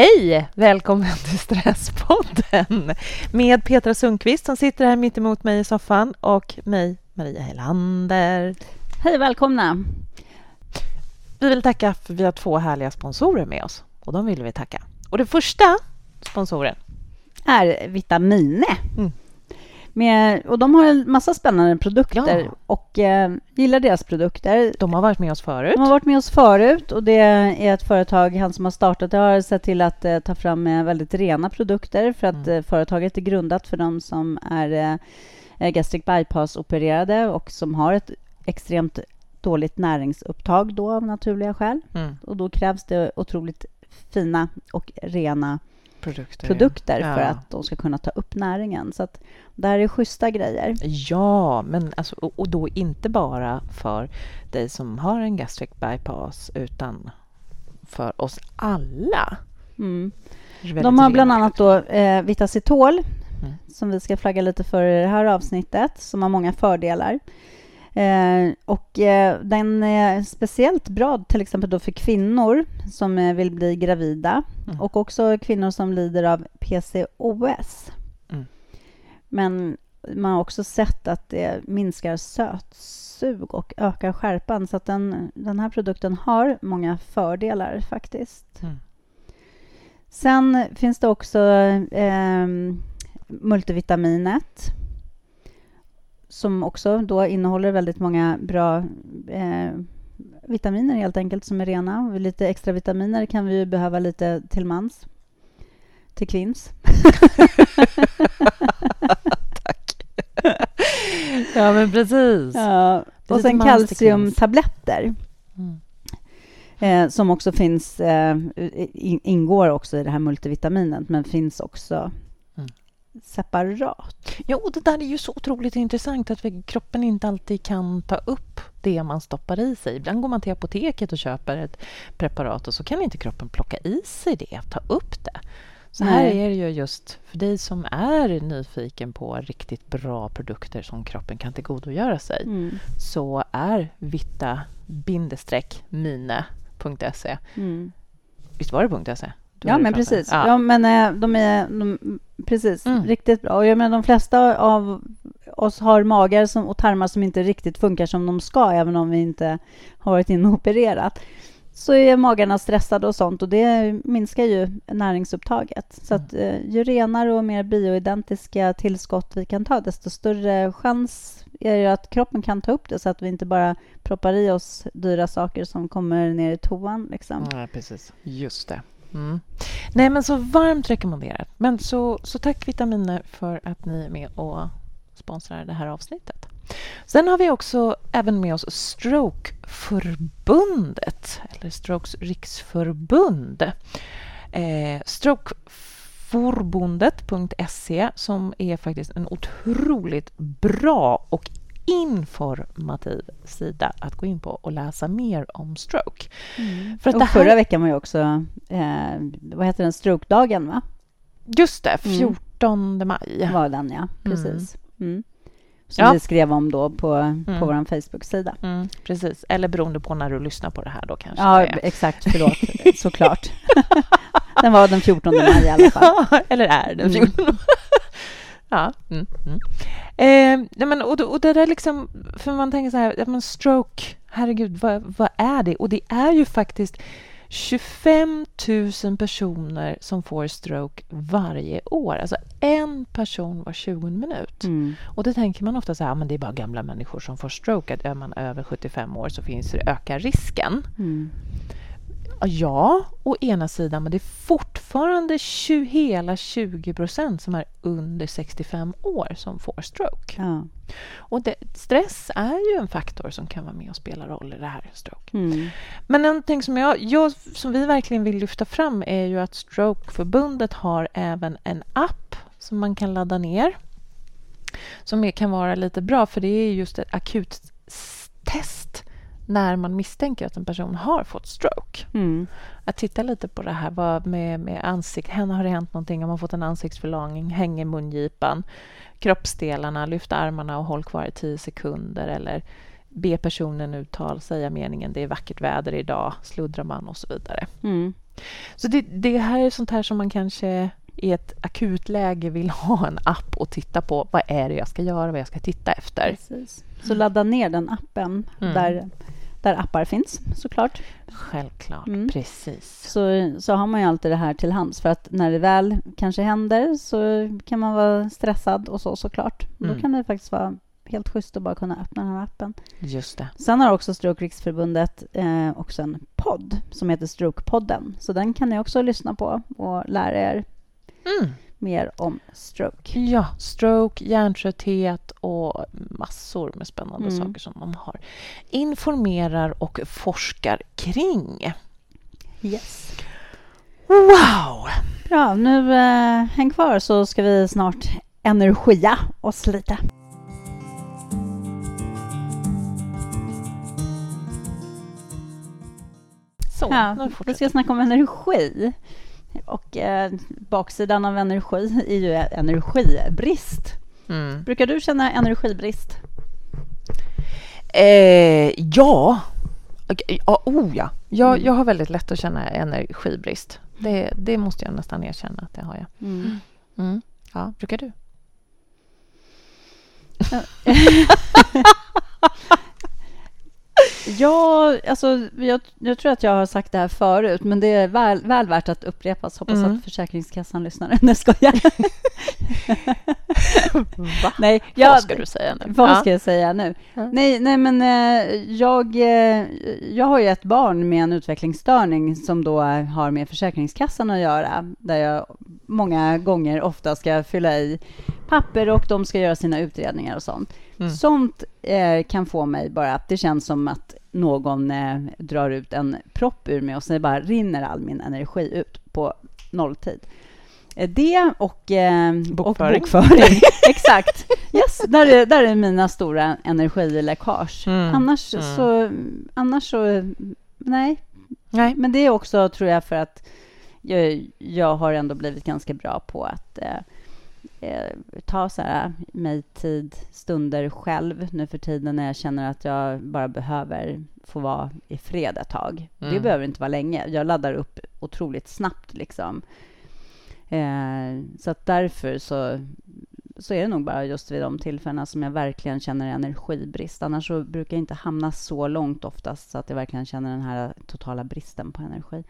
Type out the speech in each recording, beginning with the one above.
Hej! Välkommen till Stresspodden med Petra Sundqvist som sitter här mitt emot mig i soffan och mig, Maria Helander. Hej, välkomna! Vi vill tacka för vi har två härliga sponsorer med oss och de vill vi tacka. Och den första sponsoren är Vitamine. Mm. Med, och de har en massa spännande produkter ja. och eh, gillar deras produkter. De har varit med oss förut. De har varit med oss förut och det är ett företag, han som har startat det har sett till att eh, ta fram eh, väldigt rena produkter för att mm. Eh, företaget är grundat för de som är eh, gastric bypass-opererade och som har ett extremt dåligt näringsupptag då av naturliga skäl. Mm. Och då krävs det otroligt fina och rena produkter, produkter ja. för att de ska kunna ta upp näringen. Så att det här är schyssta grejer. Ja, men alltså, och då inte bara för dig som har en gastric bypass utan för oss alla. Mm. De har bland annat då eh, Vitacitol mm. som vi ska flagga lite för i det här avsnittet, som har många fördelar. Eh, och eh, den är speciellt bra till exempel då för kvinnor som eh, vill bli gravida mm. och också kvinnor som lider av PCOS. Mm. Men man har också sett att det minskar sötsug och ökar skärpan så att den, den här produkten har många fördelar faktiskt. Mm. Sen finns det också eh, multivitaminet som också då innehåller väldigt många bra eh, vitaminer helt enkelt som är rena. Lite extra vitaminer kan vi behöva lite till mans. Till kvinns. Tack. ja, men precis. Ja. Och sen kalciumtabletter. Mm. Eh, som också finns, eh, ingår också i det här multivitaminet, men finns också separat. Ja, och det där är ju så otroligt intressant att kroppen inte alltid kan ta upp det man stoppar i sig. Ibland går man till apoteket och köper ett preparat och så kan inte kroppen plocka i sig det, ta upp det. Så här är det ju just för dig som är nyfiken på riktigt bra produkter som kroppen kan tillgodogöra sig mm. så är vitta-mine.se mm. Visst var det .se? Ja, men precis. Ja. ja. men eh, de är de, precis mm. riktigt bra. Och jag menar, de flesta av oss har magar som, och tarmar som inte riktigt funkar som de ska, även om vi inte har varit inne och opererat. Så är magarna stressade och sånt och det minskar ju näringsupptaget. Så att eh, ju renare och mer bioidentiska tillskott vi kan ta, desto större chans är det att kroppen kan ta upp det så att vi inte bara proppar i oss dyra saker som kommer ner i toan. Liksom. Ja, precis. Just det. Mm. Nej, men så varmt rekommenderat. Men så, så tack Vitaminer för att ni är med och sponsrar det här avsnittet. Sen har vi också även med oss Strokeförbundet, eller Strokes riksförbund. Eh, Strokeforbundet.se som är faktiskt en otroligt bra och informativ sida att gå in på och läsa mer om stroke. Mm. För att och här... Förra veckan var ju också eh, vad heter den, strokedagen, va? Just det, 14 mm. maj. Var den, ja. Precis. Mm. mm. Som ja. vi skrev om då på, på mm. vår Facebook-sida. Mm, precis, eller beroende på när du lyssnar på det här då kanske. Ja, exakt. Förlåt, såklart. den var den 14 maj i alla fall. eller är den 14 maj. Ja. Mm, mm. Eh, nej men, och, och det där liksom, för man tänker så här, ja, men stroke, herregud, vad, vad är det? Och det är ju faktiskt 25 000 personer som får stroke varje år. Alltså en person var 20 minut. Mm. Och då tänker man ofta så här, men det är bara gamla människor som får stroke. Att är man över 75 år så finns det, ökar risken. Mm. Ja, å ena sidan, men det är fortfarande 20, hela 20 procent som är under 65 år som får stroke. Ja. Och det, stress är ju en faktor som kan vara med och spela roll i det här stroke. Mm. Men någonting som, jag, jag, som vi verkligen vill lyfta fram är ju att Strokeförbundet har även en app som man kan ladda ner som kan vara lite bra, för det är just ett akut test när man misstänker att en person har fått stroke. Mm. Att titta lite på det här vad med, med ansikt. Henne har det hänt någonting? Har man fått en ansiktsförlamning? Hänger mungipan? Kroppsdelarna? Lyft armarna och håll kvar i tio sekunder. Eller be personen uttal, säga meningen det är vackert väder idag, sluddrar man och så vidare. Mm. Så det, det här är sånt här som man kanske i ett akutläge vill ha en app och titta på. Vad är det jag ska göra, vad jag ska titta efter. Precis. Så ladda ner den appen mm. där, där appar finns, såklart. Självklart, mm. precis. Så, så har man ju alltid det här till hands. För att när det väl kanske händer så kan man vara stressad och så såklart. Mm. Då kan det faktiskt vara helt schysst att bara kunna öppna den här appen. Just det. Sen har också Stroke Riksförbundet eh, också en podd som heter Strokepodden. Så den kan ni också lyssna på och lära er mm. Mer om stroke. Ja, stroke, hjärntrötthet och massor med spännande mm. saker som de har. Informerar och forskar kring. Yes. Wow! Bra, nu eh, häng kvar så ska vi snart energia oss lite. Så, ja, vi ska snacka om energi. Och eh, baksidan av energi är ju energibrist. Mm. Brukar du känna energibrist? Eh, ja. Oh, ja. Jag, mm. jag har väldigt lätt att känna energibrist. Det, det måste jag nästan erkänna att det har jag. Mm. Mm. Ja, brukar du? Ja, alltså, jag, jag, tror att jag har sagt det här förut, men det är väl, väl värt att upprepas. Hoppas mm. att Försäkringskassan lyssnar. Nej, skojar. Va? Nej, jag, vad ska du säga nu? Vad ja. ska jag säga nu? Ja. Nej, nej, men eh, jag, eh, jag har ju ett barn med en utvecklingsstörning som då har med Försäkringskassan att göra, där jag många gånger ofta ska fylla i papper och de ska göra sina utredningar och sånt. Mm. Sånt eh, kan få mig bara att det känns som att någon eh, drar ut en propp ur mig och sen bara rinner all min energi ut på nolltid. Eh, det och, eh, bokföring. Och bokföring. Exakt. Yes, där, är, där är mina stora energiläckage. Mm. Annars, mm. Så, annars så... Nej. nej. Men det är också, tror jag, för att jag, jag har ändå blivit ganska bra på att eh, eh, ta så här, mig tid, stunder själv nu för tiden när jag känner att jag bara behöver få vara i fred ett tag. Mm. Det behöver inte vara länge. Jag laddar upp otroligt snabbt. Liksom. Eh, så att därför så så är det nog bara just vid de tillfällena som jag verkligen känner energibrist. Annars så brukar jag inte hamna så långt oftast så att jag verkligen känner den här totala bristen på energi.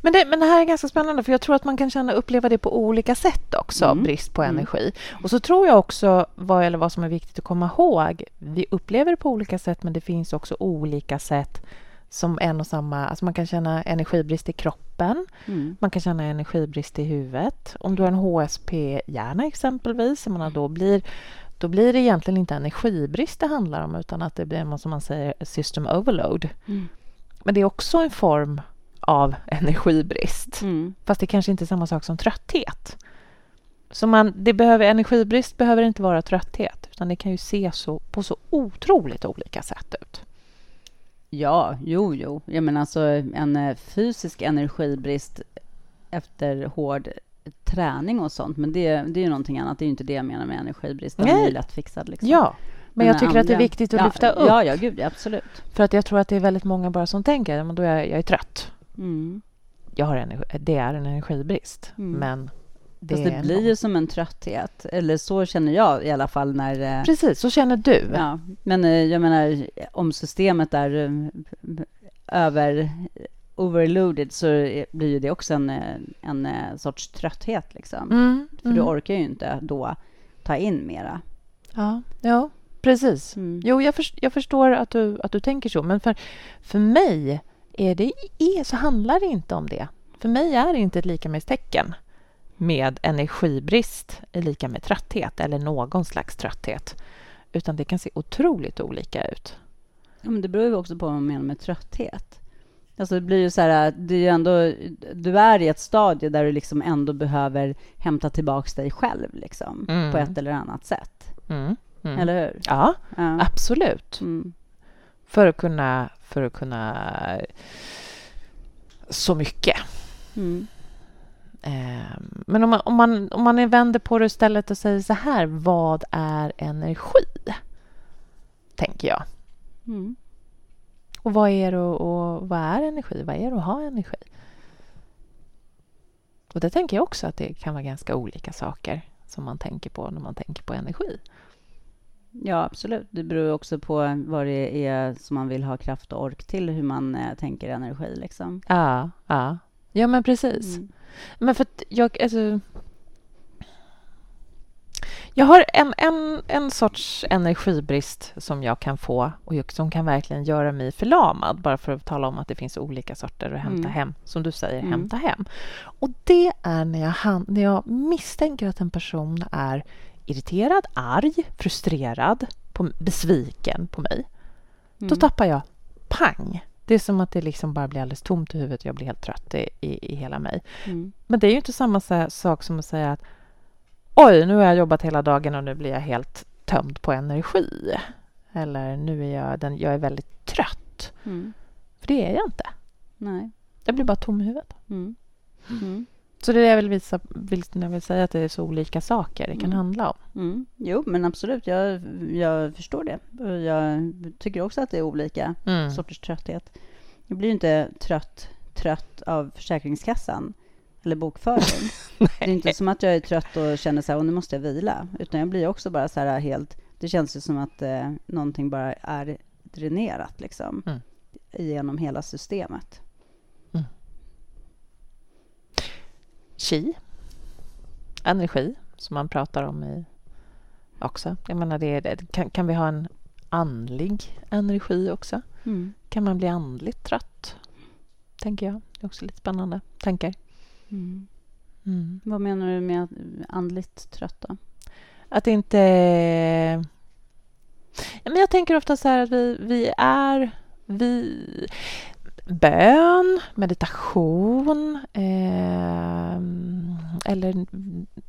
Men det, men det här är ganska spännande för jag tror att man kan känna uppleva det på olika sätt också, mm. brist på mm. energi. Och så tror jag också, vad, eller vad som är viktigt att komma ihåg, vi upplever det på olika sätt men det finns också olika sätt som en och samma... Alltså man kan känna energibrist i kroppen, mm. man kan känna energibrist i huvudet. Om du har en HSP-hjärna exempelvis, menar, då, blir, då blir det egentligen inte energibrist det handlar om utan att det blir, som man säger, system overload. Mm. Men det är också en form av energibrist. Mm. Fast det kanske inte är samma sak som trötthet. Så man, det behöver, energibrist behöver inte vara trötthet utan det kan ju se så, på så otroligt olika sätt ut. Ja, jo, jo. Jag menar alltså en eh, fysisk energibrist efter hård träning och sånt, men det, det är ju någonting annat. Det är ju inte det jag menar med energibrist. Den är lättfixad. Liksom. Ja, men, jag tycker andra, att det är viktigt att ja, lyfta upp. Ja, ja, gud, absolut. För att jag tror att det är väldigt många bara som tänker, men är jag, jag är trött. Mm. Jag har energi, det är en energibrist, mm. men det, Fast det blir ju som en trötthet. Eller så känner jag i alla fall. när... Eh, Precis, så känner du. Ja, men eh, jag menar, om systemet är eh, över overloaded så blir ju det också en, en sorts trötthet. Liksom. Mm, För mm. du orkar ju inte då ta in mera. Ja, ja precis. Mm. Jo, jag, för, jag förstår att du, att du tänker så. Men för, för mig är det, är, så handlar det inte om det. För mig är det inte ett lika med tecken med energibrist är lika med trötthet eller någon slags trötthet. Utan det kan se otroligt olika ut. Ja, men det beror ju också på vad man menar med trötthet. Alltså det blir ju så här, det är ju ändå, du är i ett stadie där du liksom ändå behöver hämta tillbaka dig själv liksom, mm. på ett eller annat sätt. Mm. Mm. Eller hur? Ja, ja. absolut. Mm. För att kunna, för att kunna så mycket. Ehm, men om man, om, man, om man vänder på det istället och säger så här, vad är energi? Tänker jag. Mm. Och vad är och, och vad är energi? Vad är det att ha energi? och det tänker jag också att det kan vara ganska olika saker som man tänker på när man tänker på energi. Ja, absolut. Det beror också på vad det är som man vill ha kraft och ork till, hur man eh, tänker energi. Liksom. Ja, ja. ja men precis. Mm. Men för att jag... Alltså, jag har en, en, en sorts energibrist som jag kan få och som kan verkligen göra mig förlamad bara för att tala om att det finns olika sorter att hämta mm. hem, som du säger, mm. hämta hem. Och det är när jag, när jag misstänker att en person är irriterad, arg, frustrerad, på, besviken på mig. Mm. Då tappar jag pang. Det är som att det liksom bara blir alldeles tomt i huvudet och jag blir helt trött i, i, i hela mig. Mm. Men det är ju inte samma sak som att säga att oj, nu har jag jobbat hela dagen och nu blir jag helt tömd på energi. Eller nu är jag, den, jag är väldigt trött. Mm. För det är jag inte. Nej. Jag blir bara tom i huvudet. Mm. Så det är det jag vill visa, vill, jag vill säga att det är så olika saker det kan mm. handla om. Mm. Jo, men absolut. Jag, jag förstår det. Jag tycker också att det är olika mm. sorters trötthet. Jag blir inte trött, trött av Försäkringskassan eller bokföring. det är inte som att jag är trött och känner så här, och nu måste jag vila. Utan jag blir också bara så här helt... Det känns ju som att eh, någonting bara är dränerat liksom. Mm. Genom hela systemet. Mm. Qi. Energi, som man pratar om i också. Jag menar, det, det kan, kan, vi ha en andlig energi också? Mm. Kan man bli andligt trött? Tänker jag. Det är också lite spännande tankar. Mm. Mm. Vad menar du med andligt trött? Då? Att inte... Ja, men jag tänker ofta så här att vi, vi är... Vi, bön, meditation eh, eller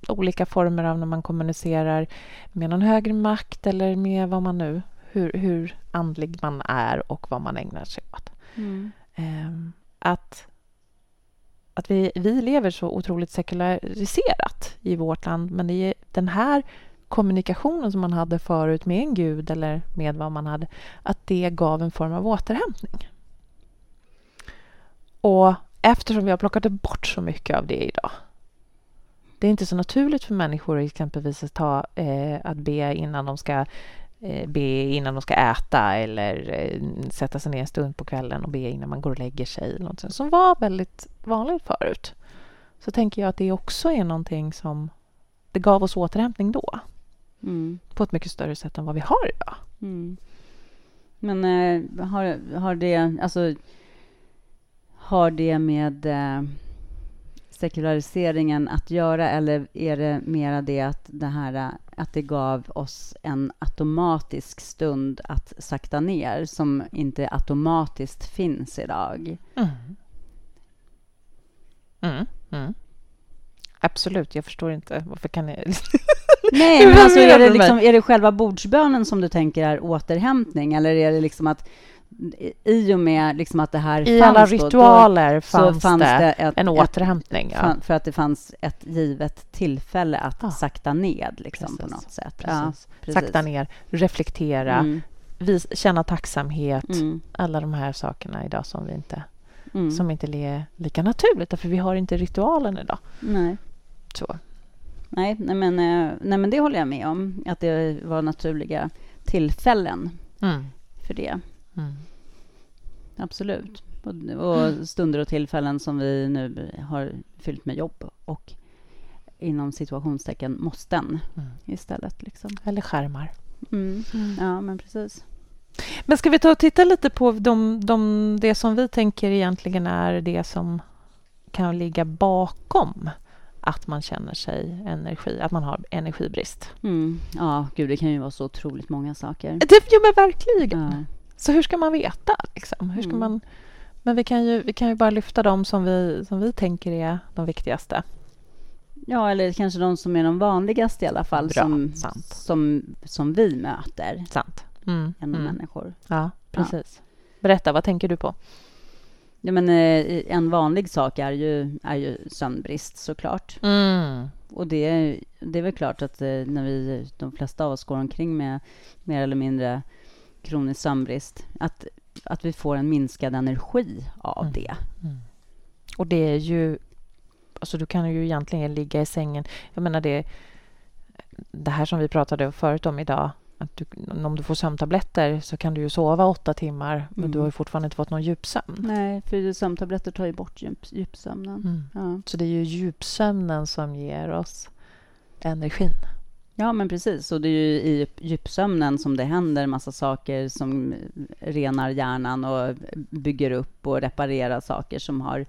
olika former av när man kommunicerar med någon högre makt eller med vad man nu... Hur, hur andlig man är och vad man ägnar sig åt. Mm. Eh, att att vi, vi lever så otroligt sekulariserat i vårt land men det är den här kommunikationen som man hade förut med en gud eller med vad man hade, att det gav en form av återhämtning. Och eftersom vi har plockat bort så mycket av det idag det är inte så naturligt för människor exempelvis att, ta, eh, att be innan de ska Eh, be innan de ska äta eller eh, sätta sig ner en stund på kvällen och be innan man går och lägger sig. Något som var väldigt vanligt förut. Så tänker jag att det också är någonting som det gav oss återhämtning då. Mm. På ett mycket större sätt än vad vi har idag. Mm. Men eh, har, har det, alltså, har det med eh, sekulariseringen att göra eller är det mera det att det här att det gav oss en automatisk stund att sakta ner som inte automatiskt finns idag? Mm. Mm. Mm. Absolut, jag förstår inte. Varför kan ni... Nej, men alltså, är, det liksom, är det själva bordsbönen som du tänker är återhämtning eller är det liksom att i och med liksom att det här I fanns alla ritualer då, fanns, fanns, det, ett, en återhämtning. Ett, ja. För att det fanns ett givet tillfälle att ja. sakta ned liksom, på något sätt. Precis. Ja, sakta ner, reflektera, mm. vis, känna tacksamhet. Mm. Alla de här sakerna idag som vi inte mm. som inte är lika naturligt, för vi har inte ritualen idag. Nej. Så. Nej, nej, men, eh, nej, men det håller jag med om, att det var naturliga tillfällen mm. för det. Mm. Absolut. Och, och, stunder och tillfällen som vi nu har fyllt med jobb och inom situationstecken måsten mm. istället. Liksom. Eller skärmar. Mm. mm. Ja, men precis. Men ska vi ta och titta lite på de, de, det som vi tänker egentligen är det som kan ligga bakom att man känner sig energi, att man har energibrist. Mm. Ja, gud, det kan ju vara så otroligt många saker. Det, ja, men verkligen. Ja. Så hur ska man veta? Liksom? Hur ska mm. man, men vi kan, ju, vi kan ju bara lyfta dem som vi, som vi tänker är de viktigaste. Ja, eller kanske de som är de vanligaste i alla fall, Bra, som, sant. Som, som vi möter. Sant. Mm, genom mm. människor. Ja, precis. Ja. Berätta, vad tänker du på? Ja, men, eh, en vanlig sak är ju, är ju sömnbrist, såklart. Mm. Och det, det är väl klart att eh, när vi, de flesta av oss går omkring med mer eller mindre kronisk sömnbrist, att, att vi får en minskad energi av mm. det. Mm. Och det är ju alltså du kan ju egentligen ligga i sängen. Jag menar det, det här som vi pratade förut om idag, att du, om du får sömntabletter så kan du ju sova åtta timmar mm. men du har fortfarande inte fått någon djupsömn. Nej, för sömntabletter tar ju bort djup, djupsömnen. Mm. Ja. Så det är ju djupsömnen som ger oss energin. Ja, men precis. Och det är ju i djupsömnen som det händer massa saker som renar hjärnan och bygger upp och reparerar saker som har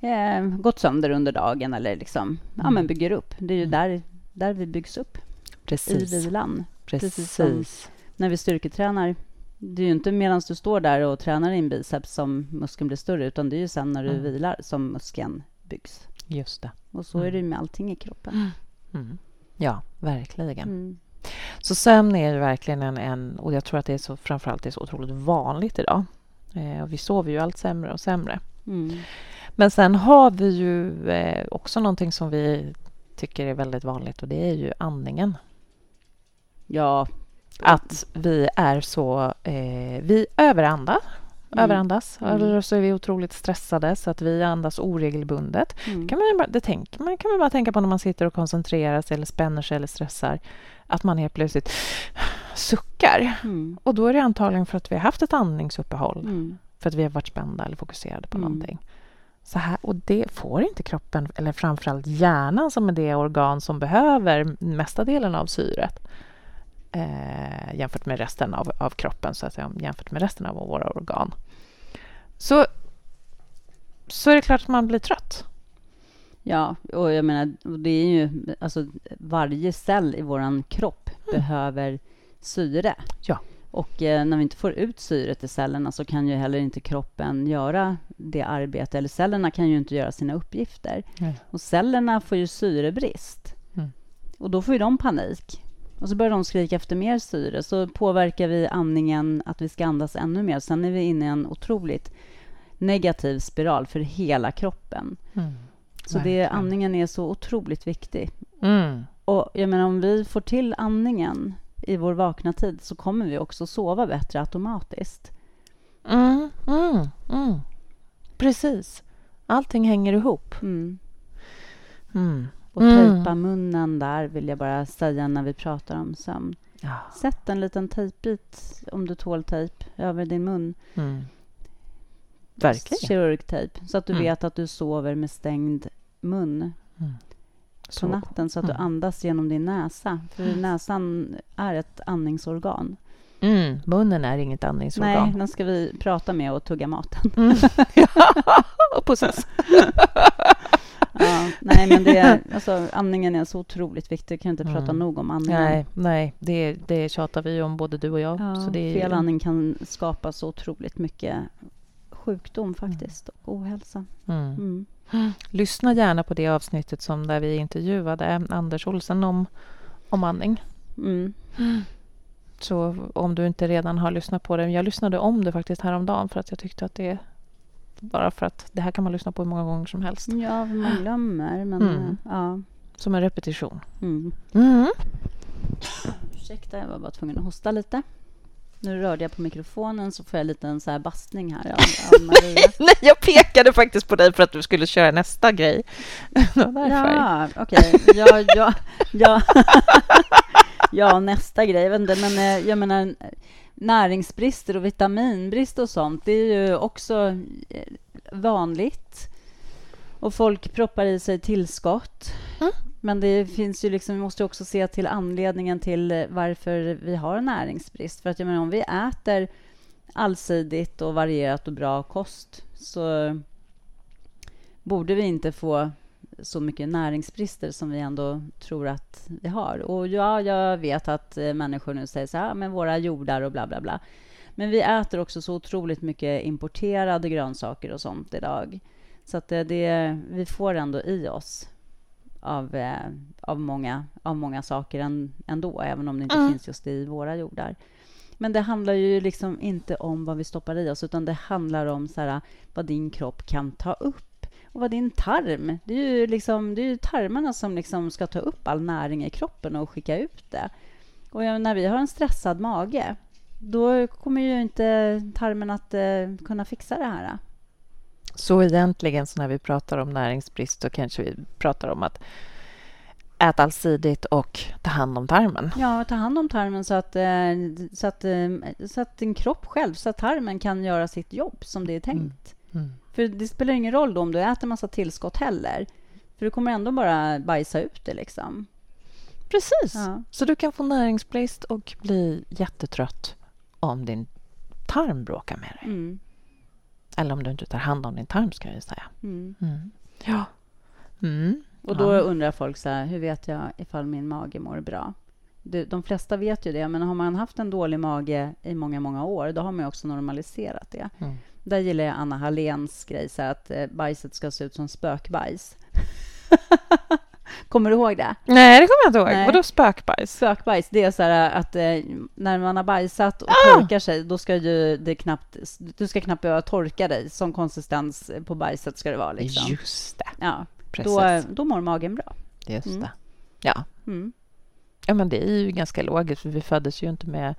eh, gått sönder under dagen eller liksom, mm. ja, men bygger upp. Det är ju mm. där, där vi byggs upp. Precis. I vilan. Precis. Precis när vi styrketränar. Det är ju inte medan du står där och tränar din biceps som muskeln blir större, utan det är ju sen när du mm. vilar som muskeln byggs. Just det. Och så mm. är det med allting i kroppen. Mm. Ja, verkligen. Mm. Så sömn är ju verkligen en, en, och jag tror att det är så framförallt är så otroligt vanligt idag. Eh, och vi sover ju allt sämre och sämre. Mm. Men sen har vi ju eh, också någonting som vi tycker är väldigt vanligt och det är ju andningen. Ja. Att vi är så... Eh, vi överandas mm. överandas. Mm. Eller så är vi otroligt stressade så att vi andas oregelbundet. Mm. Det, kan man, bara, det tänk, man kan man bara tänka på när man sitter och koncentrerar sig eller spänner sig eller stressar. Att man helt plötsligt suckar. Mm. Och då är det antagligen för att vi har haft ett andningsuppehåll. Mm. För att vi har varit spända eller fokuserade på mm. någonting. Så här, och det får inte kroppen, eller framförallt hjärnan som är det organ som behöver mesta delen av syret eh, jämfört med resten av, av kroppen, så att säga, jämfört med resten av våra organ. Så, så är det klart att man blir trött. Ja, och jag menar, det är ju... Alltså, varje cell i vår kropp mm. behöver syre. Ja. Och eh, när vi inte får ut syret i cellerna så kan ju heller inte kroppen göra det arbete, eller cellerna kan ju inte göra sina uppgifter. Mm. Och cellerna får ju syrebrist. Mm. Och då får ju de panik. Och så börjar de skrika efter mer syre. Så påverkar vi andningen, att vi ska andas ännu mer. Sen är vi inne i en otroligt negativ spiral för hela kroppen. Mm. Så det, andningen är så otroligt viktig. Mm. Och jag menar, om vi får till andningen i vår vakna tid så kommer vi också sova bättre automatiskt. Mm, mm, mm. Precis. Allting hänger ihop. Mm. Och mm. tejpa munnen där, vill jag bara säga när vi pratar om sömn. Ja. Sätt en liten tejpbit, om du tål tejp, över din mun. Mm. Verkligen. Kirurgtejp, så att du mm. vet att du sover med stängd mun mm. på natten, så att du mm. andas genom din näsa. För mm. näsan är ett andningsorgan. Mm, munnen är inget andningsorgan. Nej, den ska vi prata med och tugga maten. Mm. och pussas. Ja, nej, men det är, alltså, andningen är så otroligt viktig. Jag kan inte prata mm. nog om andningen. Nej, nej det, det tjatar vi om, både du och jag. Ja, så det är, fel andning kan skapa så otroligt mycket sjukdom faktiskt, mm. och ohälsa. Mm. Mm. Lyssna gärna på det avsnittet som där vi intervjuade Anders Olsen om, om andning. Mm. Så om du inte redan har lyssnat på det. Jag lyssnade om det faktiskt häromdagen för att jag tyckte att det bara för att det här kan man lyssna på hur många gånger som helst. Ja, man glömmer. Men, mm. ja. Som en repetition. Mm. Mm. Ursäkta, jag var bara tvungen att hosta lite. Nu rörde jag på mikrofonen så får jag lite en så här bastning här av, av Maria. Nej, jag pekade faktiskt på dig för att du skulle köra nästa grej. ja, okej. Okay. Ja, ja, ja. ja, nästa grej. Jag inte, men eh, jag menar näringsbrister och vitaminbrist och sånt, det är ju också eh, vanligt. Och folk proppar i sig tillskott. Mm. Men det finns ju liksom, vi måste också se till anledningen till eh, varför vi har näringsbrist. För att jag menar, om vi äter allsidigt och varierat och bra kost så borde vi inte få så mycket näringsbrister som vi ändå tror att vi har. Och ja, jag vet att eh, människor nu säger så här, men våra jordar och bla bla bla. Men vi äter också så otroligt mycket importerade grönsaker och sånt idag. Så att det, det vi får ändå i oss av, eh, av, många, av många saker ändå, även om det inte mm. finns just i våra jordar. Men det handlar ju liksom inte om vad vi stoppar i oss, utan det handlar om så här, vad din kropp kan ta upp och vad din tarm. Det är ju, liksom, det är ju tarmarna som liksom ska ta upp all näring i kroppen och skicka ut det. Och när vi har en stressad mage, då kommer ju inte tarmen att uh, kunna fixa det här. Så egentligen så när vi pratar om näringsbrist så kanske vi pratar om att äta allsidigt och ta hand om tarmen. Ja, ta hand om tarmen så att, eh, så att, eh, så att din kropp själv, så att tarmen kan göra sitt jobb som det är tänkt. Mm. Mm. För det spelar ingen roll om du äter massa tillskott heller. För du kommer ändå bara bajsa ut det liksom. Precis. Ja. Så du kan få näringsbrist och bli jättetrött om din tarm bråkar med dig. Mm. Eller om du inte tar hand om din tarm, ska jag säga. Mm. Mm. Ja. Mm. Och då ja. undrar folk så här, hur vet jag ifall min mage mår bra? De flesta vet ju det, men har man haft en dålig mage i många, många år, då har man också normaliserat det. Där gillar jag Anna Halléns grej, så att eh, bajset ska se ut som spökbajs. Kommer du ihåg det? Nej, det kommer jag inte ihåg. Nej. Vadå spökbajs? Spökbajs, det är så här att eh, när man har bajsat och ah! torkar sig, då ska ju det knappt... Du ska knappt behöva torka dig. Sån konsistens på bajset ska det vara. Liksom. Just det. Ja. Precis. Då, då mår magen bra. Just mm. det. Ja. Mm. Ja, men det är ju ganska logiskt, för vi föddes ju inte med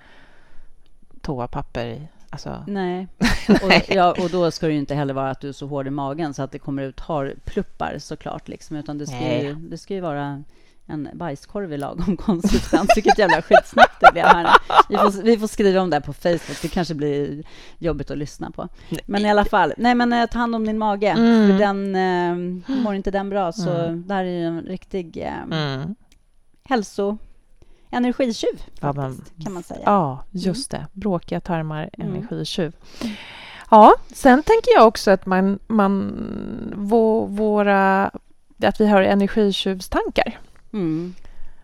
toapapper Alltså... Nej. Och, ja, och då ska det ju inte heller vara att du är så hård i magen så att det kommer ut harpluppar såklart. Liksom, utan det ska, ju, det ska ju vara en bajskorv i lagom konsistens. Vilket jävla skitsnack det blev här. Vi får, vi får skriva om det här på Facebook. Det kanske blir jobbigt att lyssna på. Men i alla fall, nej men eh, ta hand om din mage. Mm. För den, eh, mår inte den bra så mm. det här är en riktig eh, mm. hälso energitjuv, ja, men, kan man säga. Ja, just mm. det. Bråkiga tarmar, mm. energitjuv. Ja, sen tänker jag också att man, man våra, att vi har energitjuvstankar. Mm.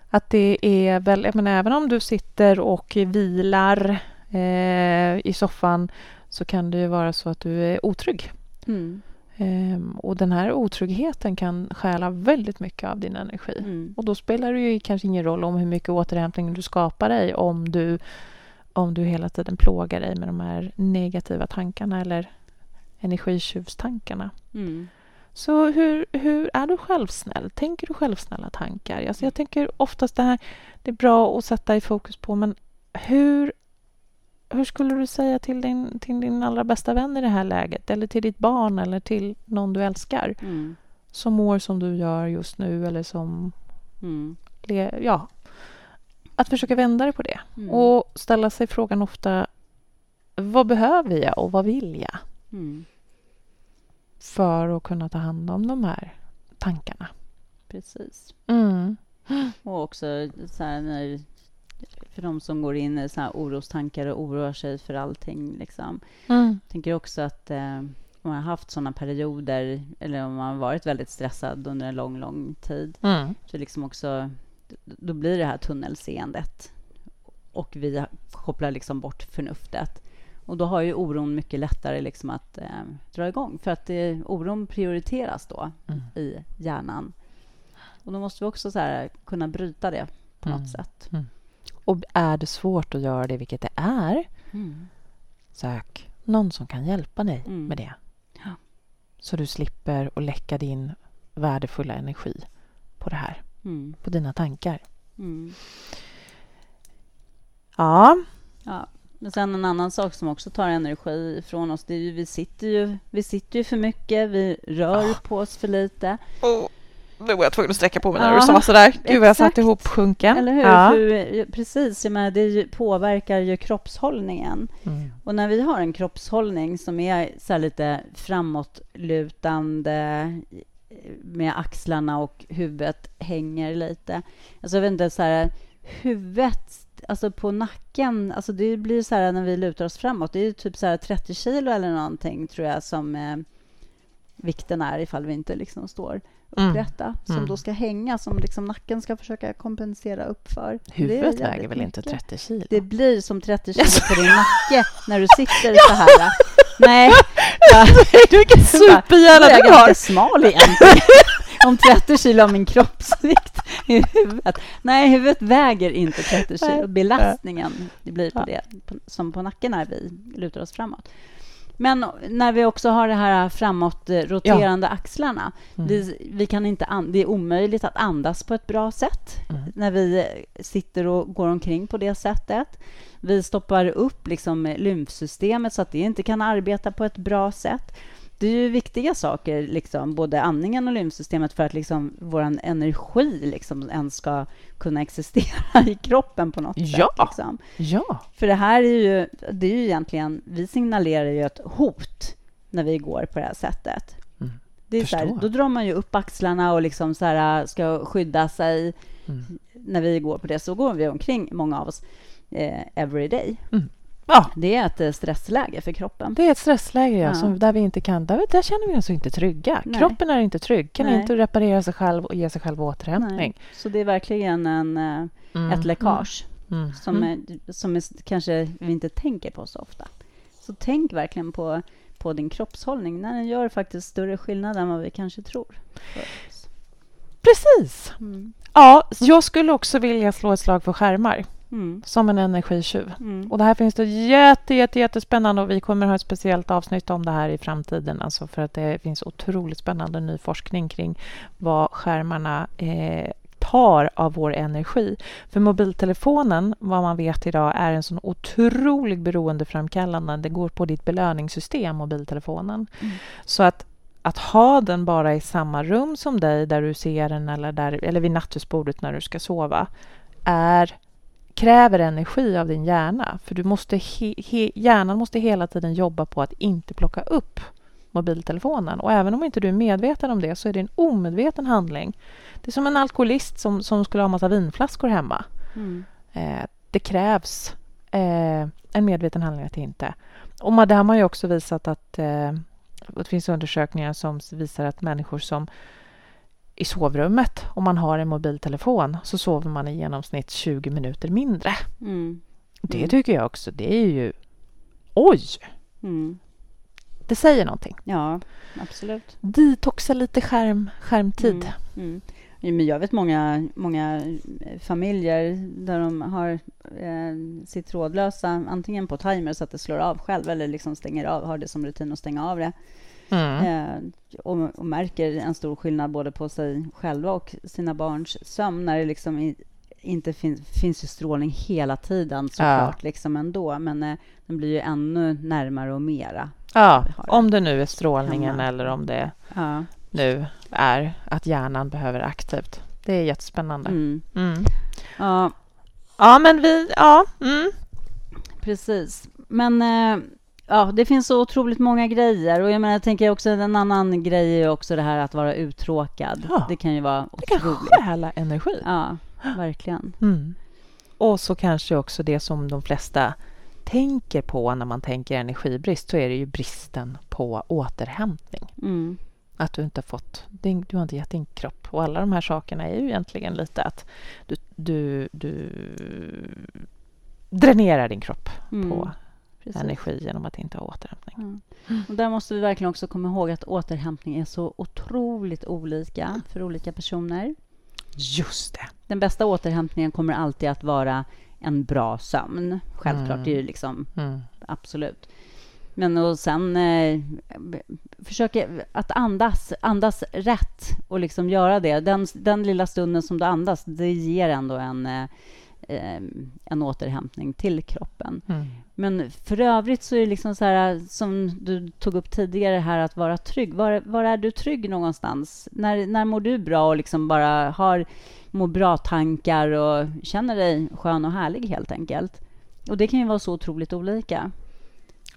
Att det är väl, jag menar, även om du sitter och vilar eh, i soffan så kan det ju vara så att du är otrygg. Mm. Um, och den här otryggheten kan stjäla väldigt mycket av din energi. Mm. Och då spelar det ju kanske ingen roll om hur mycket återhämtning du skapar dig om du, om du hela tiden plågar dig med de här negativa tankarna eller energitjuvstankarna. Mm. Så hur, hur är du självsnäll? Tänker du självsnälla tankar? Alltså jag tänker oftast det här, det är bra att sätta i fokus på, men hur hur skulle du säga till din, till din allra bästa vän i det här läget? Eller till ditt barn eller till någon du älskar mm. som mår som du gör just nu eller som... Mm. Ja. Att försöka vända det på det mm. och ställa sig frågan ofta vad behöver jag och vad vill jag? Mm. För att kunna ta hand om de här tankarna. Precis. Mm. Och också så här när för de som går in i så här orostankar och oroar sig för allting. Liksom. Mm. Jag tänker också att eh, om man har haft såna perioder eller om man har varit väldigt stressad under en lång, lång tid mm. så liksom också, då blir det här tunnelseendet och vi kopplar liksom bort förnuftet. Och då har ju oron mycket lättare liksom att eh, dra igång för att det, oron prioriteras då mm. i hjärnan. Och då måste vi också så här, kunna bryta det på något mm. sätt. Och är det svårt att göra det, vilket det är, mm. sök någon som kan hjälpa dig mm. med det. Ja. Så du slipper att läcka din värdefulla energi på det här, mm. på dina tankar. Mm. Ja. ja. Men sen en annan sak som också tar energi från oss, det är ju vi sitter ju, vi sitter ju för mycket, vi rör oh. på oss för lite. Oh. Nu var jag tvungen att sträcka på mig när du sa sådär. Gud, jag satt ihop sjunken. Eller hur? Ja. För, precis, menar, det påverkar ju kroppshållningen. Mm. Och när vi har en kroppshållning som är så lite framåtlutande med axlarna och huvudet hänger lite. Alltså, jag vet inte, så här, huvudet alltså på nacken, alltså det blir så här när vi lutar oss framåt, det är typ så 30 kilo eller någonting tror jag som eh, vikten är ifall vi inte liksom står. Upprätta mm. som då ska hänga, som liksom nacken ska försöka kompensera upp för. Huvudet väger väl inte 30 kilo? Det blir som 30 kilo yes. på din nacke när du sitter så här. Nej. Vilken superhjärna du har. Jag är ganska smal egentligen. Om 30 kilo av min kroppsvikt i huvudet. Nej, huvudet väger inte 30 kilo. Belastningen det blir på det, som på nacken när vi lutar oss framåt. Men när vi också har det här framåtroterande ja. axlarna. Mm. Vi, vi, kan inte det är omöjligt att andas på ett bra sätt mm. när vi sitter och går omkring på det sättet. Vi stoppar upp liksom lymfsystemet så att det inte kan arbeta på ett bra sätt. Det är ju viktiga saker, liksom, både andningen och lymfsystemet för att liksom, vår energi liksom, ens ska kunna existera i kroppen på något ja. sätt. Liksom. Ja. För det här är ju, det är ju egentligen... Vi signalerar ju ett hot när vi går på det här sättet. Mm. Det är så här, då drar man ju upp axlarna och liksom så här, ska skydda sig mm. när vi går på det. Så går vi omkring, många av oss, eh, every day. Mm. Ja. Det är ett eh, stressläge för kroppen. Det är ett stressläge, ja, ja. Som, där vi inte kan... Där, där känner vi oss inte trygga. Nej. Kroppen är inte trygg, kan Nej. inte reparera sig själv och ge sig själv återhämtning. Nej. Så det är verkligen en, eh, mm. ett läckage mm. mm. som, är, som är, kanske vi inte tänker på så ofta. Så tänk verkligen på, på din kroppshållning. när Den gör faktiskt större skillnad än vad vi kanske tror. Precis. Mm. Ja, jag skulle också vilja slå ett slag för skärmar. Mm. som en energitjuv. Mm. Och det här finns det jätte, jätte, jättespännande och vi kommer ha ett speciellt avsnitt om det här i framtiden. Alltså för att det finns otroligt spännande ny forskning kring vad skärmarna eh, tar av vår energi. För mobiltelefonen, vad man vet idag, är en sån otroligt beroendeframkallande. Det går på ditt belöningssystem, mobiltelefonen. Mm. Så att att ha den bara i samma rum som dig, där du ser den eller, där, eller vid nattduksbordet när du ska sova, är kräver energi av din hjärna. För du måste he, he, hjärnan måste hela tiden jobba på att inte plocka upp mobiltelefonen. Och även om inte du är medveten om det så är det en omedveten handling. Det är som en alkoholist som, som skulle ha massa vinflaskor hemma. Mm. Eh, det krävs eh, en medveten handling att inte. Och det har man ju också visat att eh, det finns undersökningar som visar att människor som i sovrummet, om man har en mobiltelefon, så sover man i genomsnitt 20 minuter mindre. Mm. Det mm. tycker jag också, det är ju... Oj! Mm. Det säger någonting. Ja, absolut. Detoxa lite skärm, skärmtid. Mm. mm. Men jag vet många, många familjer där de har eh, sitt trådlösa antingen på timer så att det slår av själv eller liksom stänger av, har det som rutin att stänga av det. Mm. Eh, och, och, märker en stor skillnad både på sig själva och sina barns sömn när det liksom i, inte finns, finns ju strålning hela tiden såklart, ja. liksom ändå. Men eh, den blir ju ännu närmare och mera. Ja, om det nu är strålningen hemma. eller om det ja. nu är att hjärnan behöver aktivt. Det är jättespännande. Mm. Mm. Ja. ja, men vi... Ja. Mm. Precis. Men eh, ja, det finns så otroligt många grejer. Och jag, menar, jag tänker också en annan grej är också det här att vara uttråkad. Ja, det kan ju vara otroligt. Det kan stjäla energi. Ja, verkligen. Mm. Och så kanske också det som de flesta tänker på när man tänker energibrist så är det ju bristen på återhämtning. Mm. Att du inte har fått, du har inte gett din kropp. Och alla de här sakerna är ju egentligen lite att du, du, du dränerar din kropp mm. på Precis. energi genom att inte ha återhämtning. Mm. Och där måste vi verkligen också komma ihåg att återhämtning är så otroligt olika för olika personer. Just det. Den bästa återhämtningen kommer alltid att vara en bra sömn. Självklart, mm. det är ju liksom mm. absolut. Men och sen eh, försöka att andas, andas rätt och liksom göra det. Den, den lilla stunden som du andas, det ger ändå en, eh, en återhämtning till kroppen. Mm. Men för övrigt så är det liksom så här, som du tog upp tidigare här, att vara trygg. Var, var är du trygg någonstans? När, när mår du bra och liksom bara har mår bra-tankar och känner dig skön och härlig helt enkelt? Och det kan ju vara så otroligt olika.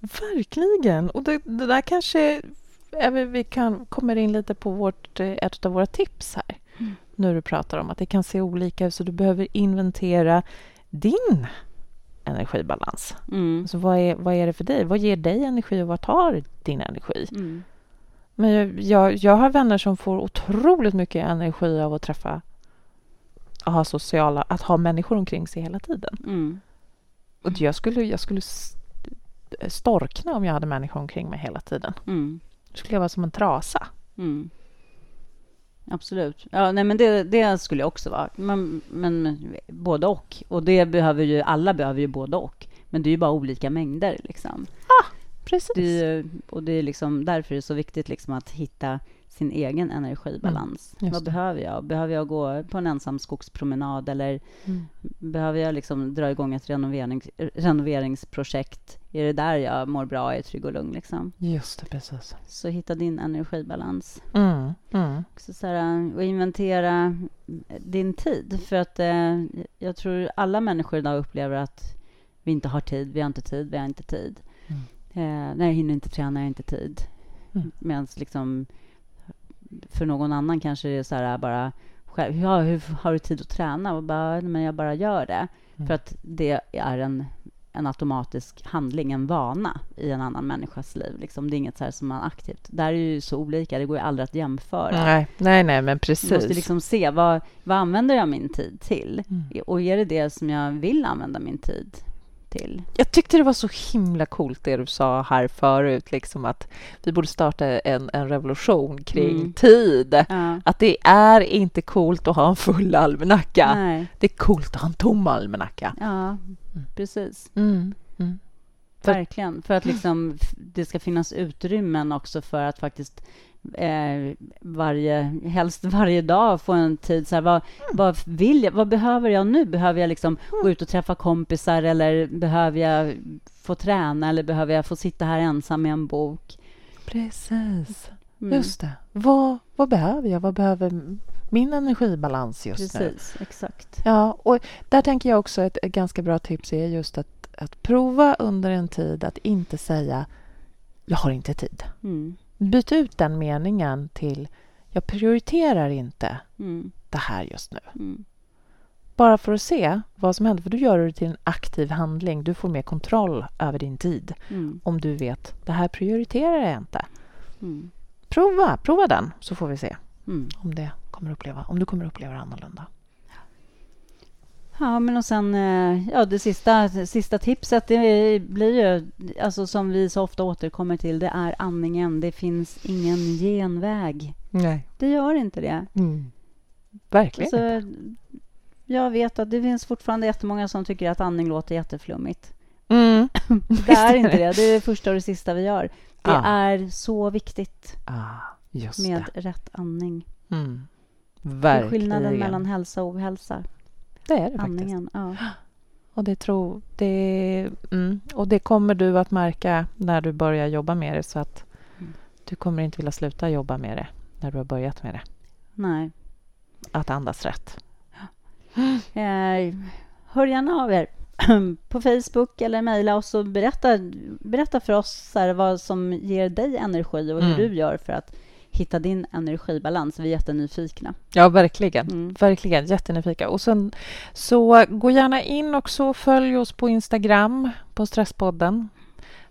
Verkligen. Och det, det där kanske vi kan kommer in lite på vårt, ett av våra tips här. När du pratar om att det kan se olika ut, så du behöver inventera din energibalans. Mm. Så vad är, vad är det för dig? Vad ger dig energi och vad tar din energi? Mm. Men jag, jag, jag, har vänner som får otroligt mycket energi av att träffa att ha sociala, att ha människor omkring sig hela tiden. Mm. Och jag skulle, jag skulle storkna om jag hade människor omkring mig hela tiden. Mm. Då skulle jag vara som en trasa. Mm. Absolut. Ja, nej, men det, det skulle jag också vara. Men, men både och. Och det behöver ju, alla behöver ju både och. Men det är ju bara olika mängder. Liksom. Ah, precis. Det, och det är liksom, därför är det så viktigt liksom att hitta sin egen energibalans. Mm, Vad behöver jag? Behöver jag gå på en ensam skogspromenad eller mm. behöver jag liksom dra igång ett renovering, renoveringsprojekt? Är det där jag mår bra, är trygg och lugn? Liksom? Just det, precis. Så hitta din energibalans. Mm, mm. Så, så här, och inventera din tid. För att eh, jag tror alla människor idag upplever att vi inte har tid, vi har inte tid, vi har inte tid. Mm. Eh, nej, jag hinner inte träna, jag har inte tid. Mm. Medan liksom för någon annan kanske det är så här bara själv, ja, hur har du tid att träna? Och bara, men jag bara gör det. Mm. För att det är en, en automatisk handling, en vana i en annan människas liv. Liksom. Det är inget så som man aktivt... Där är ju så olika, det går ju aldrig att jämföra. Nej, nej, nej men precis. Man måste liksom se, vad, vad använder jag min tid till? Mm. Och är det det som jag vill använda min tid till. Jag tyckte det var så himla coolt det du sa här förut, liksom att vi borde starta en, en revolution kring mm. tid. Ja. Att det är inte coolt att ha en full almanacka. Nej. Det är coolt att ha en tom almanacka. Ja, mm. precis. Mm. Mm. Verkligen, för att liksom det ska finnas utrymmen också för att faktiskt eh, varje, helst varje dag få en tid. Så här, vad, mm. vad, vill jag, vad behöver jag nu? Behöver jag liksom mm. gå ut och träffa kompisar eller behöver jag få träna eller behöver jag få sitta här ensam med en bok? Precis. Mm. Just det. Vad, vad behöver jag? Vad behöver min energibalans just Precis, nu? Precis, exakt. Ja, och där tänker jag också ett, ett ganska bra tips är just att, att prova under en tid att inte säga jag har inte tid. Mm. Byt ut den meningen till jag prioriterar inte mm. det här just nu. Mm. Bara för att se vad som händer, för då gör du det till en aktiv handling. Du får mer kontroll över din tid mm. om du vet det här prioriterar jag inte. Mm. Prova, prova den så får vi se mm. om, det kommer uppleva, om du kommer uppleva det annorlunda. Ja, men och sen eh, ja, det sista, sista tipset det blir ju, alltså som vi så ofta återkommer till, det är andningen. Det finns ingen genväg. Nej. Det gör inte det. Mm. Verkligen alltså, Jag vet att det finns fortfarande jättemånga som tycker att andning låter jätteflummigt. Mm. det är inte det. Det är det första och det sista vi gör. Det ah. är så viktigt ah, med det. rätt andning. Mm. Verkligen. Det är skillnaden mellan hälsa och ohälsa. Det är det Andningen, faktiskt. Ja. Och det, tror, det, mm, och det kommer du att märka när du börjar jobba med det så att mm. du kommer inte vilja sluta jobba med det när du har börjat med det. Nej. Att andas rätt. Eh, hör gärna av er på Facebook eller mejla oss och berätta, berätta för oss här, vad som ger dig energi och hur mm. du gör för att hitta din energibalans. Vi är jättenyfikna. Ja, verkligen. Mm. Verkligen jättenyfikna. Och sen så gå gärna in också följ oss på Instagram på Stresspodden.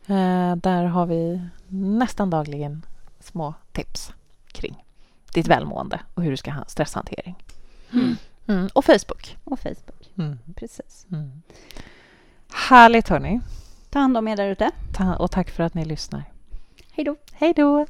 Eh, där har vi nästan dagligen små tips kring ditt välmående och hur du ska ha stresshantering. Mm. Mm. Och Facebook. Och Facebook. Mm. Precis. Mm. Härligt, hörni. Ta hand om er där ute. Och tack för att ni lyssnar. Hej då. Hej då.